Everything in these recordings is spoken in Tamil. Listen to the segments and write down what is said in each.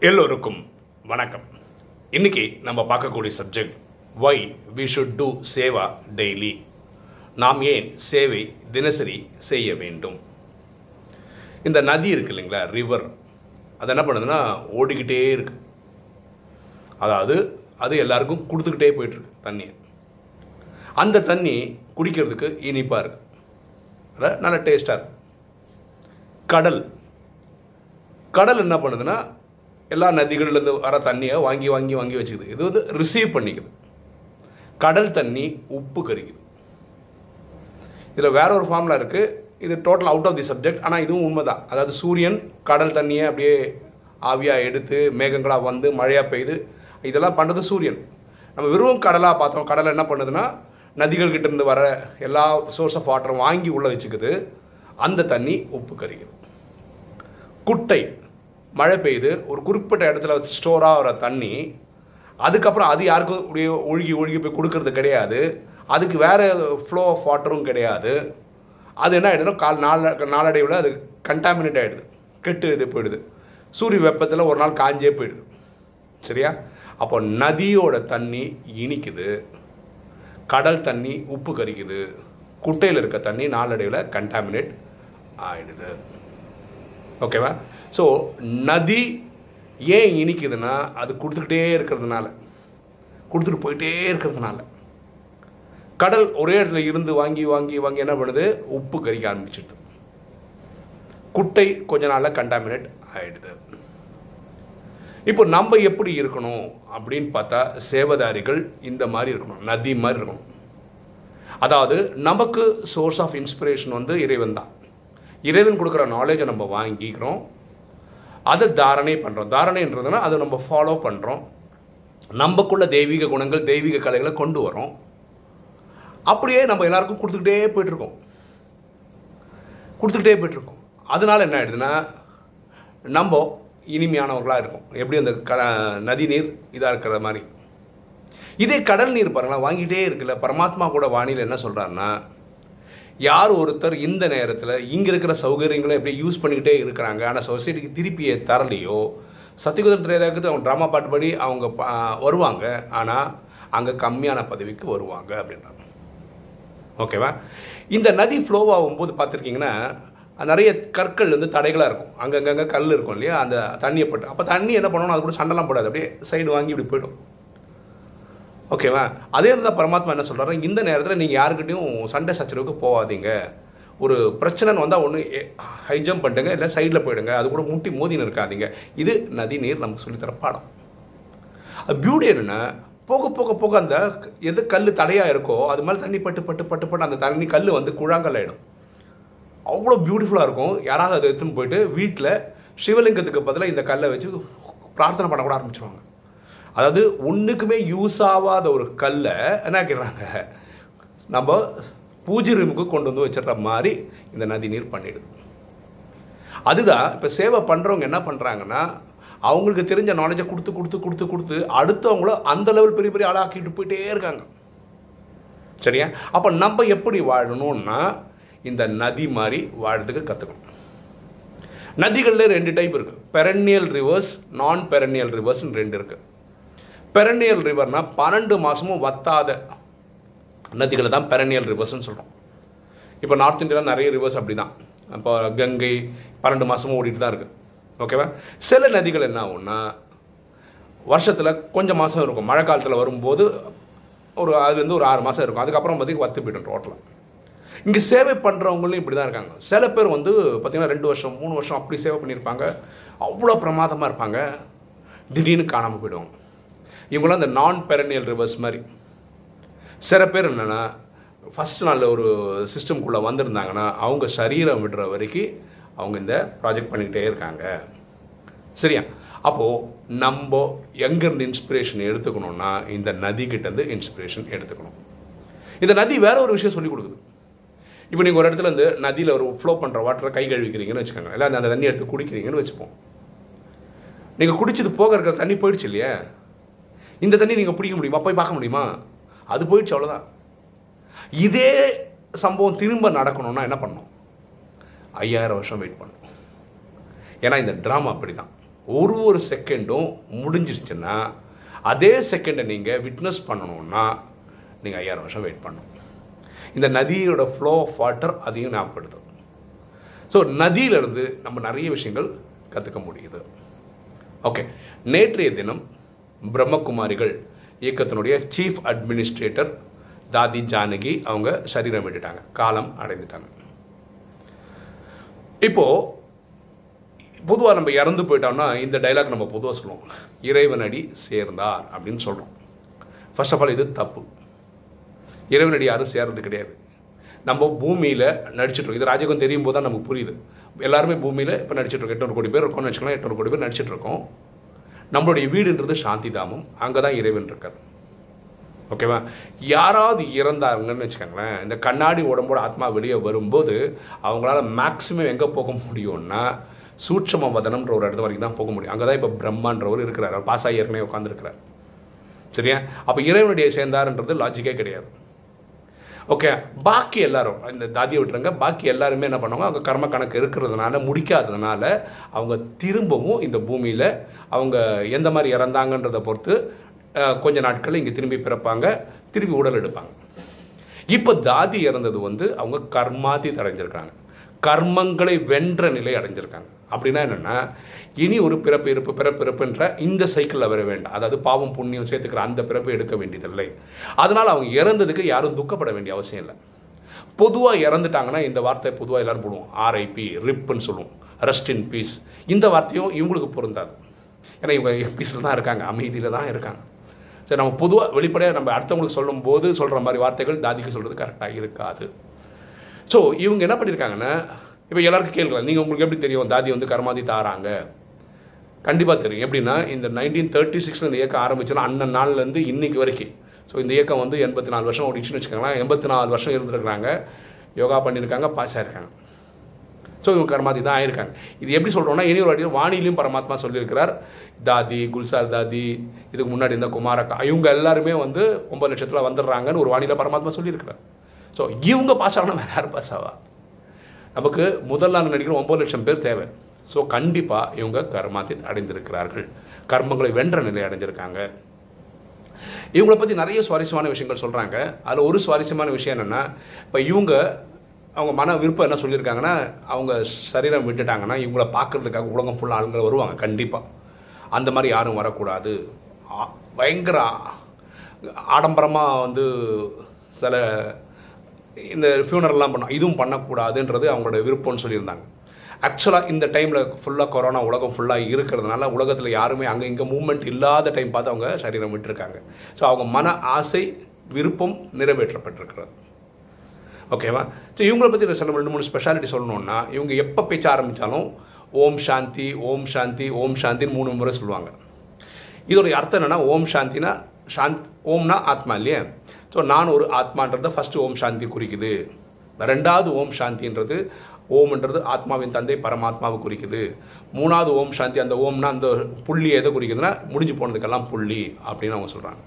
எல்லோருக்கும் வணக்கம். இன்னைக்கு நம்ம பார்க்கக்கூடிய subject why we should do seva daily நாம் ஏன் சேவை தினசரி செய்ய வேண்டும்? இந்த நதி இருக்கு இல்லைங்களா ரிவர் அது என்ன பண்ணுதுன்னா ஓடிக்கிட்டே இருக்கு. அதாவது அது எல்லாருக்கும் கொடுத்துக்கிட்டே போயிட்டு இருக்கு அந்த தண்ணி குடிக்கிறதுக்கு இனிப்பாக இருக்கு. நல்ல டேஸ்டாக இருக்கு. கடல். கடல் என்ன பண்ணுதுன்னா எல்லா நதிகள்லேருந்து வர தண்ணியை வாங்கி வாங்கி வாங்கி வச்சுக்குது. இது வந்து ரிசீவ் பண்ணிக்குது. கடல் தண்ணி உப்பு கறிக்குது இதில் வேற ஒரு ஃபார்மில் இருக்குது இது total out of the subject ஆனால் இதுவும் உண்மை தான் அதாவது சூரியன் கடல் தண்ணியை அப்படியே ஆவியாக எடுத்து மேகங்களாக வந்து மழையாக பெய்யுது இதெல்லாம் பண்ணுறது சூரியன். நம்ம வெறும் கடலாக பார்த்தோம். கடலை என்ன பண்ணுதுன்னா நதிகள் கிட்டேருந்து வர எல்லா சோர்ஸ் ஆஃப் வாட்டரும் வாங்கி உள்ளே வச்சுக்குது. அந்த தண்ணி உப்பு கறிக்குது குட்டை. மழை பெய்யுது ஒரு குறிப்பிட்ட இடத்துல ஸ்டோர் ஆகிற தண்ணி அதுக்கப்புறம் அது யாருக்கும் இப்படியே ஒழுகி ஒழுகி போய் கொடுக்கறது கிடையாது. அதுக்கு வேறு ஃப்ளோ ஆஃப் வாட்டரும் கிடையாது. அது என்ன ஆகிடுதுன்னா கால் நாள நாளடைவில் அது கண்டாமினேட் ஆகிடுது கெட்டு இது போயிடுது. சூரிய வெப்பத்தில் ஒரு நாள் காஞ்சே போயிடுது. சரியா? அப்போ நதியோட தண்ணி இனிக்குது. கடல் தண்ணி உப்பு கரிக்குது. குட்டையில் இருக்க தண்ணி நாளடைவில் கண்டாமினேட் ஆயிடுது. ஓகேவா ஸோ நதி ஏன் இனிக்குதுன்னா அது கொடுத்துக்கிட்டே இருக்கிறதுனால. கொடுத்துட்டு போயிட்டே இருக்கிறதுனால. கடல் ஒரே இடத்துல இருந்து வாங்கி வாங்கி வாங்கி என்ன பண்ணுது? உப்பு கரிக்க ஆரம்பிச்சிடுது. குட்டை கொஞ்ச நாளில் கண்டாமினேட் ஆகிடுது இப்போ நம்ம எப்படி இருக்கணும் அப்படின்னு பார்த்தா சேவதாரிகள் இந்த மாதிரி இருக்கணும். நதி மாதிரி இருக்கணும். அதாவது நமக்கு சோர்ஸ் ஆஃப் இன்ஸ்பிரேஷன் வந்து இறைவன் தான். இறைவன் கொடுக்குற நாலேஜை நம்ம வாங்கிக்கிறோம். அதை தாரணை பண்ணுறோம் தாரணைன்றதுனா அதை நம்ம ஃபாலோ பண்ணுறோம் நம்மக்குள்ள தெய்வீக குணங்கள் தெய்வீக கலைகளை கொண்டு வரோம். அப்படியே நம்ம எல்லாருக்கும் கொடுத்துக்கிட்டே போயிட்டுருக்கோம். கொடுத்துக்கிட்டே போயிட்டுருக்கோம். அதனால என்ன ஆயிடுதுன்னா நம்ம இனிமையானவர்களாக இருக்கும். எப்படி அந்த க நதி நீர் இதாக இருக்கிற மாதிரி. இதே கடல் நீர் பாருங்களா வாங்கிட்டே இருக்குல்ல. பரமாத்மா கூட வானிலை என்ன சொல்கிறாருன்னா யார் ஒருத்தர் இந்த நேரத்தில் இங்கே இருக்கிற சௌகரியங்களை எப்படி யூஸ் பண்ணிக்கிட்டே இருக்கிறாங்க? ஆனால் சொசைட்டிக்கு திருப்பியை தரலையோ? சத்தியகுதம் திரேதாக்கு அவங்க ட்ராமா பாட்டு படி அவங்க வருவாங்க. ஆனால் அங்கே கம்மியான பதவிக்கு வருவாங்க அப்படின்றாங்க. ஓகேவா இந்த நதி ஃப்ளோ ஆகும்போது பார்த்துருக்கீங்கன்னா நிறைய கற்கள் வந்து தடைகளாக இருக்கும். அங்கங்கங்கே கல் இருக்கும் இல்லையா? அந்த தண்ணியை போட்டு. அப்போ தண்ணி என்ன பண்ணணும்? அது கூட சண்டைலாம் போடாது. அப்படியே சைடு வாங்கி இப்படி போயிடும். ஓகேவா அதே தான் பரமாத்மா என்ன சொல்கிறாரு இந்த நேரத்தில் நீங்கள் யாருக்கிட்டையும் சண்டை சச்சரவுக்கு போகாதீங்க. ஒரு பிரச்சனைன்னு வந்தால் ஒன்று ஹை ஜம்ப் பண்ணுங்க இல்லை சைடில் போயிடுங்க அது கூட முட்டி மோதின்னு இருக்காதீங்க. இது நதி நீர் நமக்கு சொல்லித்தர பாடம். அது பியூட்டி என்னென்னா போக போக போக அந்த எது கல் தடையாக இருக்கோ அது மேலே தண்ணி பட்டு பட்டு பட்டு பட்டு அந்த தண்ணி கல் வந்து குழாங்கல் ஆகிடும் அவ்வளோ பியூட்டிஃபுல்லாக இருக்கும். யாராவது அதை எடுத்துன்னு போயிட்டு வீட்டில் சிவலிங்கத்துக்கு பதிலாக இந்த கல்லை வச்சு பிரார்த்தனை பண்ண கூட ஆரம்பிச்சிருவாங்க. அதாவது ஒன்றுக்குமே யூஸ் ஆகாத ஒரு கல்லை என்ன ஆக்கிடுறாங்க நம்ம பூஜை ரூமுக்கு கொண்டு வந்து வச்சிடுற மாதிரி இந்த நதி நீர் பண்ணிடுது அதுதான் இப்போ சேவை பண்ணுறவங்க என்ன பண்ணுறாங்கன்னா அவங்களுக்கு தெரிஞ்ச நாலேஜை கொடுத்து கொடுத்து கொடுத்து கொடுத்து அடுத்தவங்கள அந்த லெவல் பெரிய பெரிய ஆளாக்கிட்டு போயிட்டே இருக்காங்க. சரியா? அப்போ நம்ம எப்படி வாழணும்னா இந்த நதி மாதிரி வாழறதுக்கு கற்றுக்கணும் நதிகளில் ரெண்டு டைப் இருக்குது பெரன்னியல் ரிவர்ஸ் நான் பெரன்னியல் ரிவர்ஸ்னு ரெண்டு இருக்குது பெரனியல் ரிவர்னால் பன்னெண்டு மாதமும் வத்தாத நதிகளை தான் பெரனியல் ரிவர்ஸ்னு சொல்கிறோம் இப்போ நார்த் இந்தியாவில் நிறைய ரிவர்ஸ் அப்படி தான் இப்போ கங்கை பன்னெண்டு மாதமும் ஓடிட்டு தான் இருக்குது ஓகேவா சில நதிகள் என்ன ஆகும்னா வருஷத்தில் கொஞ்சம் மாதம் இருக்கும். மழை காலத்தில் வரும்போது ஒரு அதுலேருந்து ஒரு ஆறு மாதம் இருக்கும். அதுக்கப்புறம் பார்த்திங்கன்னா வத்து போய்டும் டோட்டலாக இங்கே சேவை பண்ணுறவங்களும் இப்படி தான் இருக்காங்க. சில பேர் வந்து பார்த்திங்கன்னா ரெண்டு வருஷம் மூணு வருஷம் அப்படி சேவை பண்ணியிருப்பாங்க. அவ்வளோ பிரமாதமாக இருப்பாங்க. திடீர்னு காணாமல் போயிடுவாங்க. இவங்களாம் அந்த நான் பெரனியல் ரிவர்ஸ் மாதிரி. சில பேர் என்னென்னா ஃபஸ்ட் நாளில் ஒரு சிஸ்டம்குள்ளே வந்திருந்தாங்கன்னா அவங்க சரீரம் விடுற வரைக்கும் அவங்க இந்த ப்ராஜெக்ட் பண்ணிக்கிட்டே இருக்காங்க. சரியா? அப்போது நம்ம எங்கேருந்து இன்ஸ்பிரேஷன் எடுத்துக்கணும்னா இந்த நதிக்கிட்டேருந்து இன்ஸ்பிரேஷன் எடுத்துக்கணும். இந்த நதி வேற ஒரு விஷயம் சொல்லிக் கொடுக்குது. இப்போ நீங்கள் ஒரு இடத்துல இருந்து நதியில் ஒரு ஃப்ளோ பண்ணுற வாட்டரை கை கழுவிக்கிறீங்கன்னு வச்சுக்கோங்க இல்லை அந்த தண்ணி எடுத்து குடிக்கிறீங்கன்னு வச்சுப்போம். நீங்கள் குடிச்சது போக இருக்கிற தண்ணி போயிடுச்சு இல்லையா? இந்த தண்ணி நீங்கள் பிடிக்க முடியுமா? போய் பார்க்க முடியுமா? அது போயிடுச்சு அவ்வளோதான் இதே சம்பவம் திரும்ப நடக்கணும்னா என்ன பண்ணும் ஐயாயிரம் வருஷம் வெயிட் பண்ணும் ஏன்னா இந்த ட்ராமா அப்படி தான் ஒரு ஒரு செகண்டும் முடிஞ்சிருச்சுன்னா அதே செகண்டை நீங்கள் விட்னஸ் பண்ணணும்னா நீங்கள் ஐயாயிரம் வருஷம் வெயிட் பண்ணணும். இந்த நதியோட ஃப்ளோ ஆஃப் வாட்டர் அதையும் ஞாபகப்படுத்தும். ஸோ நதியிலிருந்து நம்ம நிறைய விஷயங்கள் கற்றுக்க முடியுது. ஓகே நேற்றைய தினம் பிரம்மகுமாரிகள் இயக்கத்தினுடைய சீஃப் அட்மினிஸ்ட்ரேட்டர் தாதி ஜானகி அவங்க சரீரம் விட்டுட்டாங்க காலம் அடைந்துட்டாங்க. இப்போ பொதுவாக நம்ம இறந்து போயிட்டோம்னா இந்த டைலாக் நம்ம பொதுவாக சொல்லுவோம். இறைவனடி சேர்ந்தார் அப்படின்னு சொல்கிறோம் ஃபர்ஸ்ட் ஆஃப் ஆல் இது தப்பு. இறைவனடி யாரும் சேர்றது கிடையாது. நம்ம பூமியில் நடிச்சிட்ருக்கோம் இது ராஜகம் தெரியும் போது தான் நமக்கு புரியுது. எல்லாருமே பூமியில் இப்போ நடிச்சிட்ருக்கோம் எட்நூறு கோடி பேர் இருக்கோம்னு வச்சுக்கலாம் எட்நூறு கோடி பேர் நடிச்சிட்ருக்கோம் நம்மளுடைய வீடுன்றது சாந்தி தாமம் அங்கே தான் இறைவன் இருக்கார். ஓகேவா? யாராவது இறந்தாங்கன்னு வச்சுக்கோங்களேன் இந்த கண்ணாடி உடம்போட ஆத்மா வெளியே வரும்போது அவங்களால மேக்ஸிமம் எங்கே போக முடியும்னா சூட்சம வதனம்ன்ற ஒரு இடத்து வரைக்கும் தான் போக முடியும். அங்கே தான் இப்போ பிரம்மான்றவர் இருக்கிறார். அவர் பாஸ் ஆகி ஏற்கனவே உட்காந்துருக்கிறார் சரியா? அப்போ இறைவனுடைய சேர்ந்தாருன்றது லாஜிக்கே கிடையாது. ஓகே பாக்கி எல்லாரும் இந்த தாதியை விட்டுருங்க. பாக்கி எல்லாருமே என்ன பண்ணுவாங்க அவங்க கர்ம கணக்கு இருக்கிறதுனால முடிக்காததுனால அவங்க திரும்பவும் இந்த பூமியில் அவங்க எந்த மாதிரி இறந்தாங்கன்றதை பொறுத்து கொஞ்ச நாட்கள் இங்கே திரும்பி பிறப்பாங்க திரும்பி உடல் எடுப்பாங்க. இப்போ தாதி இறந்தது வந்து அவங்க கர்மாதி அடைஞ்சிருக்காங்க கர்மங்களை வென்ற நிலை அடைஞ்சிருக்காங்க. அப்படின்னா என்னென்னா இனி ஒரு பிறப்பு இருப்பு பிறப்பிறப்புன்ற இந்த சைக்கிளில் வர வேண்டாம். அதாவது பாவம் புண்ணியம் சேர்த்துக்கிற அந்த பிறப்பை எடுக்க வேண்டியதில்லை. அதனால் அவங்க இறந்ததுக்கு யாரும் துக்கப்பட வேண்டிய அவசியம் இல்லை. பொதுவாக இறந்துட்டாங்கன்னா இந்த வார்த்தை பொதுவாக எல்லாரும் போடுவோம். ஆர்ஐபி ரிப்புன்னு சொல்லுவோம். ரெஸ்ட் இன் பீஸ் இந்த வார்த்தையும் இவங்களுக்கு பொருந்தாது. ஏன்னா இவங்க பீஸில் தான் இருக்காங்க. அமைதியில் தான் இருக்காங்க. சரி நம்ம பொதுவாக வெளிப்படையாக நம்ம அடுத்தவங்களுக்கு சொல்லும்போது சொல்கிற மாதிரி வார்த்தைகள் தாதிக்கு சொல்கிறது கரெக்டாக இருக்காது. ஸோ இவங்க என்ன பண்ணியிருக்காங்கன்னா இப்போ எல்லாருக்கும் கேட்கலாம் நீங்கள் உங்களுக்கு எப்படி தெரியும்? தாதி வந்து கர்மாதி தாராங்க. கண்டிப்பாக தெரியும். எப்படின்னா இந்த நைன்டீன் தேர்ட்டி சிக்ஸில் இந்த இயக்கம் ஆரம்பிச்சோன்னா அண்ணன் நாள்லேருந்து இன்னைக்கு வரைக்கும். ஸோ இந்த இயக்கம் வந்து எண்பத்தி நாலு வருஷம் ஓடிச்சுன்னு வச்சுக்கோங்களேன். எண்பத்தி நாலு வருஷம் இருந்திருக்கிறாங்க. யோகா பண்ணியிருக்காங்க பாஸ் ஆயிருக்காங்க ஸோ இவங்க கர்மாதி தான் ஆயிருக்காங்க. இது எப்படி சொல்கிறோம்னா இனி ஒரு வாட்டி வாணிலையும் பரமாத்மா சொல்லியிருக்கிறார். தாதி குல்சார் தாதி இதுக்கு முன்னாடி இந்த குமாரக்கா இவங்க எல்லாருமே வந்து ஒன்பது லட்சத்தில் வந்துடுறாங்கன்னு ஒரு வாணியில் பரமாத்மா சொல்லியிருக்கிறார். ஸோ இவங்க பாஸ் ஆகணும் வேறு யார் பாஸ் ஆவா நமக்கு முதல்ல நான் நினைக்கிறேன் ஒம்பது லட்சம் பேர் தேவை. ஸோ கண்டிப்பாக இவங்க கர்மாத்தி அடைந்திருக்கிறார்கள். கர்மங்களை வென்ற நிலை அடைஞ்சிருக்காங்க. இவங்களை பற்றி நிறைய சுவாரஸ்யமான விஷயங்கள் சொல்கிறாங்க அதில் ஒரு சுவாரஸ்யமான விஷயம் என்னென்னா இப்போ இவங்க அவங்க மன விருப்பம் என்ன சொல்லியிருக்காங்கன்னா அவங்க சரீரம் விட்டுட்டாங்கன்னா இவங்கள பார்க்கறதுக்காக உலகம் ஃபுல்லாக ஆளுங்க வருவாங்க கண்டிப்பாக அந்த மாதிரி யாரும் வரக்கூடாது. பயங்கர ஆடம்பரமாக வந்து சில இந்த ஃபியூனர்லாம் பண்ணோம் இதுவும் பண்ணக்கூடாதுன்றது அவங்களோட விருப்பம்னு சொல்லியிருந்தாங்க. ஆக்சுவலாக இந்த டைமில் ஃபுல்லாக கொரோனா உலகம் ஃபுல்லாக இருக்கிறதுனால உலகத்தில் யாருமே அங்கே இங்கே மூவ்மெண்ட் இல்லாத டைம் பார்த்து அவங்க சரீரம் விட்டுருக்காங்க. ஸோ அவங்க மன ஆசை விருப்பம் நிறைவேற்றப்பட்டிருக்கிறது. ஓகேவா ஸோ இவங்களை பற்றி சில ரெண்டு மூணு ஸ்பெஷாலிட்டி சொல்லணுன்னா இவங்க எப்போ பேச்ச ஆரம்பித்தாலும் ஓம் சாந்தி ஓம் சாந்தி ஓம் சாந்தின்னு மூணு முறை சொல்லுவாங்க. இதோடைய அர்த்தம் என்னென்னா ஓம் சாந்தினா சாந்த் ஓம்னா ஆத்மா இல்லையா? ஸோ நான் ஒரு ஆத்மான்றத ஃபஸ்ட்டு ஓம் சாந்தி குறிக்குது. ரெண்டாவது ஓம் சாந்தின்றது ஓம்ன்றது ஆத்மாவின் தந்தை பரமாத்மாவை குறிக்குது. மூணாவது ஓம் சாந்தி அந்த ஓம்னா அந்த புள்ளி எதை குறிக்குதுன்னா முடிஞ்சு போனதுக்கெல்லாம் புள்ளி அப்படின்னு அவங்க சொல்கிறாங்க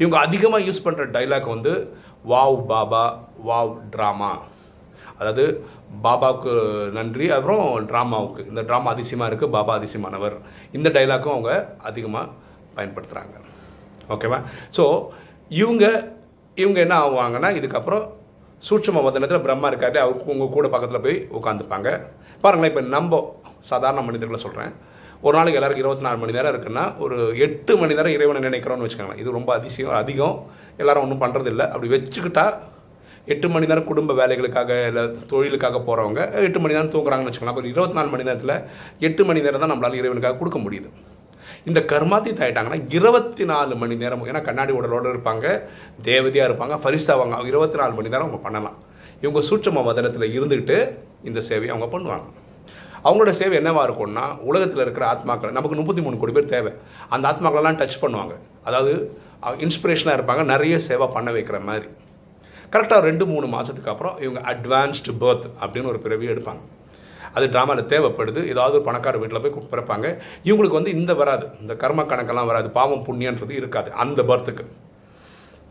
இவங்க அதிகமாக யூஸ் பண்ணுற டைலாக் வந்து வாவ் பாபா வாவ் ட்ராமா. அதாவது பாபாவுக்கு நன்றி அப்புறம் ட்ராமாவுக்கு. இந்த ட்ராமா அதிசயமாக இருக்குது பாபா அதிசயமானவர். இந்த டைலாக்கும் அவங்க அதிகமாக பயன்படுத்துகிறாங்க ஓகேவா ஸோ இவங்க இவங்க என்ன ஆகுவாங்கன்னா இதுக்கப்புறம் சூட்சம வதனத்தில் பிரம்மா இருக்காரு. அவருக்கு உங்கள் கூட பக்கத்தில் போய் உட்காந்துப்பாங்க பாருங்களேன் இப்போ நம்ம சாதாரண மனிதர்களை சொல்கிறேன் ஒரு நாளைக்கு எல்லாருக்கும் இருபத்தி நாலு மணி நேரம் இருக்குன்னா ஒரு எட்டு மணி நேரம் இறைவனை நினைக்கிறோன்னு வச்சுக்கோங்களேன். இது ரொம்ப அதிசயம் அதிகம். எல்லாரும் ஒன்றும் பண்ணுறதில்ல அப்படி வச்சுக்கிட்டா எட்டு மணி நேரம் குடும்ப வேலைகளுக்காக இல்லை தொழிலுக்காக போகிறவங்க எட்டு மணி நேரம் தூங்குறாங்கன்னு வச்சுக்கலாம் அப்போ இருபத்தி நாலு மணி நேரத்தில் எட்டு மணி நேரம் தான் நம்மளால் இறைவனுக்காக கொடுக்க முடியுது. இந்த கர்மாத்தீத் ஆகிட்டாங்கன்னா இருபத்தி நாலு மணி நேரம் ஏன்னா கண்ணாடி உடலோடு இருப்பாங்க தேவதையாக இருப்பாங்க ஃபரிஸ்தாவாங்க அவங்க இருபத்தி நாலு மணி நேரம் அவங்க பண்ணலாம். இவங்க சூட்சம வதனத்தில் இருந்துக்கிட்டு இந்த சேவையை அவங்க பண்ணுவாங்க. அவங்களோட சேவை என்னவாக இருக்கும்னா உலகத்தில் இருக்கிற ஆத்மாக்கள் நமக்கு முப்பத்தி மூணு கோடி பேர் தேவை. அந்த ஆத்மாக்களெல்லாம் டச் பண்ணுவாங்க. அதாவது இன்ஸ்பிரேஷனாக இருப்பாங்க நிறைய சேவை பண்ண வைக்கிற மாதிரி. கரெக்டாக ரெண்டு மூணு மாதத்துக்கு அப்புறம் இவங்க அட்வான்ஸ்டு பர்த் அப்படின்னு ஒரு பிறவி எடுப்பாங்க. அது ட்ராமாவில் தேவைப்படுது. ஏதாவது ஒரு பணக்கார வீட்டில் போய் பிறப்பாங்க. இவங்களுக்கு வந்து இந்த வராது. இந்த கர்ம கணக்கெல்லாம் வராது. பாவம் புண்ணியன்றது இருக்காது. அந்த பர்த்துக்கு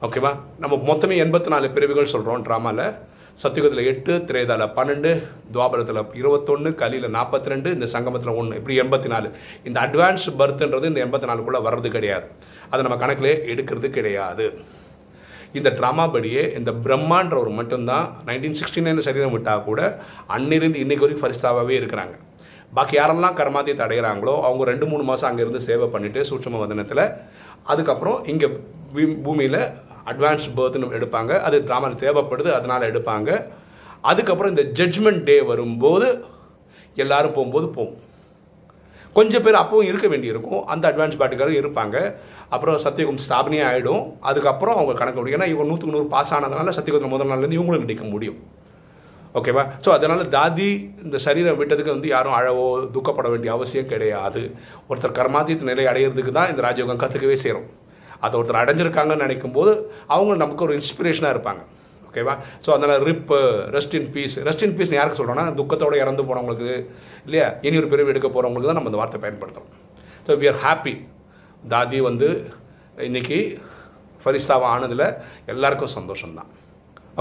ஓகேவா நம்ம மொத்தமே எண்பத்தி நாலு பிரிவுகள் சொல்கிறோம் ட்ராமாவில் சத்தியுகத்தில் எட்டு திரேதாவில் பன்னெண்டு துவாபரத்தில் இருபத்தொன்று கலியில் நாற்பத்தி ரெண்டு இந்த சங்கமத்தில் ஒன்று இப்படி எண்பத்தி நாலு. இந்த அட்வான்ஸ் பர்த்ன்றது இந்த எண்பத்தி நாலுக்குள்ளே வர்றது கிடையாது. அதை நம்ம கணக்கிலே எடுக்கிறது கிடையாது. இந்த ட்ராமா படியே இந்த பிரம்மான்ற ஒரு மட்டும்தான் நைன்டீன் சிக்ஸ்டி நைன் சரீரம் விட்டால் கூட அன்னிருந்து இன்னைக்கு வரைக்கும் ஃபரிஸ்தாவே இருக்கிறாங்க. பாக்கி யாரெல்லாம் கர்மாத்தியத்தை அடைகிறாங்களோ அவங்க ரெண்டு மூணு மாதம் அங்கேருந்து சேவை பண்ணிவிட்டு சூட்சம வதனத்தில் அதுக்கப்புறம் இங்கே பூமியில் அட்வான்ஸ் பர்த்னு எடுப்பாங்க. அது ட்ராமா தேவைப்படுது அதனால் எடுப்பாங்க. அதுக்கப்புறம் இந்த ஜட்ஜ்மெண்ட் டே வரும்போது எல்லாரும் போகும்போது போகும். கொஞ்சம் பேர் அப்பவும் இருக்க வேண்டியிருக்கும். அந்த அட்வான்ஸ் பாட்டுக்காரர் இருப்பாங்க. அப்புறம் சத்தியகும் ஸ்தாபனையே ஆகிடும் அதுக்கப்புறம் அவங்க கணக்கு முடியும் ஏன்னா இவங்க நூற்றுக்கு நூறு பாஸ் ஆனதுனால சத்தியகுத்தில் முதல் நாள்லேருந்து இவங்களுக்கு நிற்க முடியும். ஓகேவா ஸோ அதனால் தாதி இந்த சரீரம் விட்டதுக்கு வந்து யாரும் அழவோ துக்கப்பட வேண்டிய அவசியம் கிடையாது. ஒருத்தர் கர்மாதித்த நிலை அடையிறதுக்கு தான் இந்த ராஜயோகம் கற்றுக்கவே செய்கிறோம் அதை ஒருத்தர் அடைஞ்சிருக்காங்கன்னு நினைக்கும் போது அவங்க நமக்கு ஒரு இன்ஸ்பிரேஷனாக இருப்பாங்க. ஓகேவா ஸோ அதனால் rip rest in peace rest in peace யாருக்கு சொல்கிறோன்னா துக்கத்தோடு இறந்து போனவங்களுக்கு இல்லையா? இனி ஒரு பிரிவு எடுக்க போகிறவங்களுக்கு தான் நம்ம இந்த வார்த்தை பயன்படுத்துகிறோம் ஸோ வி ஆர் ஹாப்பி தாதி வந்து இன்னைக்கு ஃபரிஸ்தாவாக ஆனதில் எல்லாருக்கும் சந்தோஷம்தான்.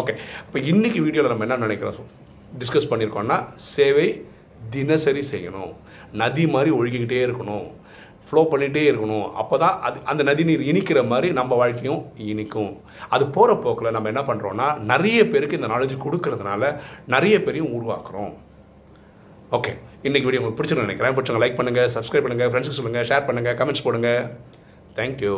ஓகே இப்போ இன்னைக்கு வீடியோவில் நம்ம என்ன நினைக்கிறோம்? டிஸ்கஸ் பண்ணியிருக்கோம்னா சேவை தினசரி செய்யணும். நதி மாதிரி ஒழுகிக்கிட்டே இருக்கணும். ஃப்ளோ பண்ணிகிட்டே இருக்கணும். அப்போ தான் அது அந்த நதிநீர் இனிக்கிற மாதிரி நம்ம வாழ்க்கையும் இனிக்கும். அது போகிற போக்கில் நம்ம என்ன பண்ணுறோன்னா நிறைய பேருக்கு இந்த நாலேஜ் கொடுக்கறதுனால நிறைய பேரையும் உருவாக்குறோம். ஓகே இன்றைக்கி வீடியோ உங்களுக்கு பிடிச்சிருக்கு நினைக்கிறேன். பிடிச்சவங்க லைக் பண்ணுங்கள் சப்ஸ்கிரைப் பண்ணுங்கள் ஃப்ரெண்ட்ஸுக்கு சொல்லுங்கள் ஷேர் பண்ணுங்கள் கமெண்ட்ஸ் போடுங்க. தேங்க்யூ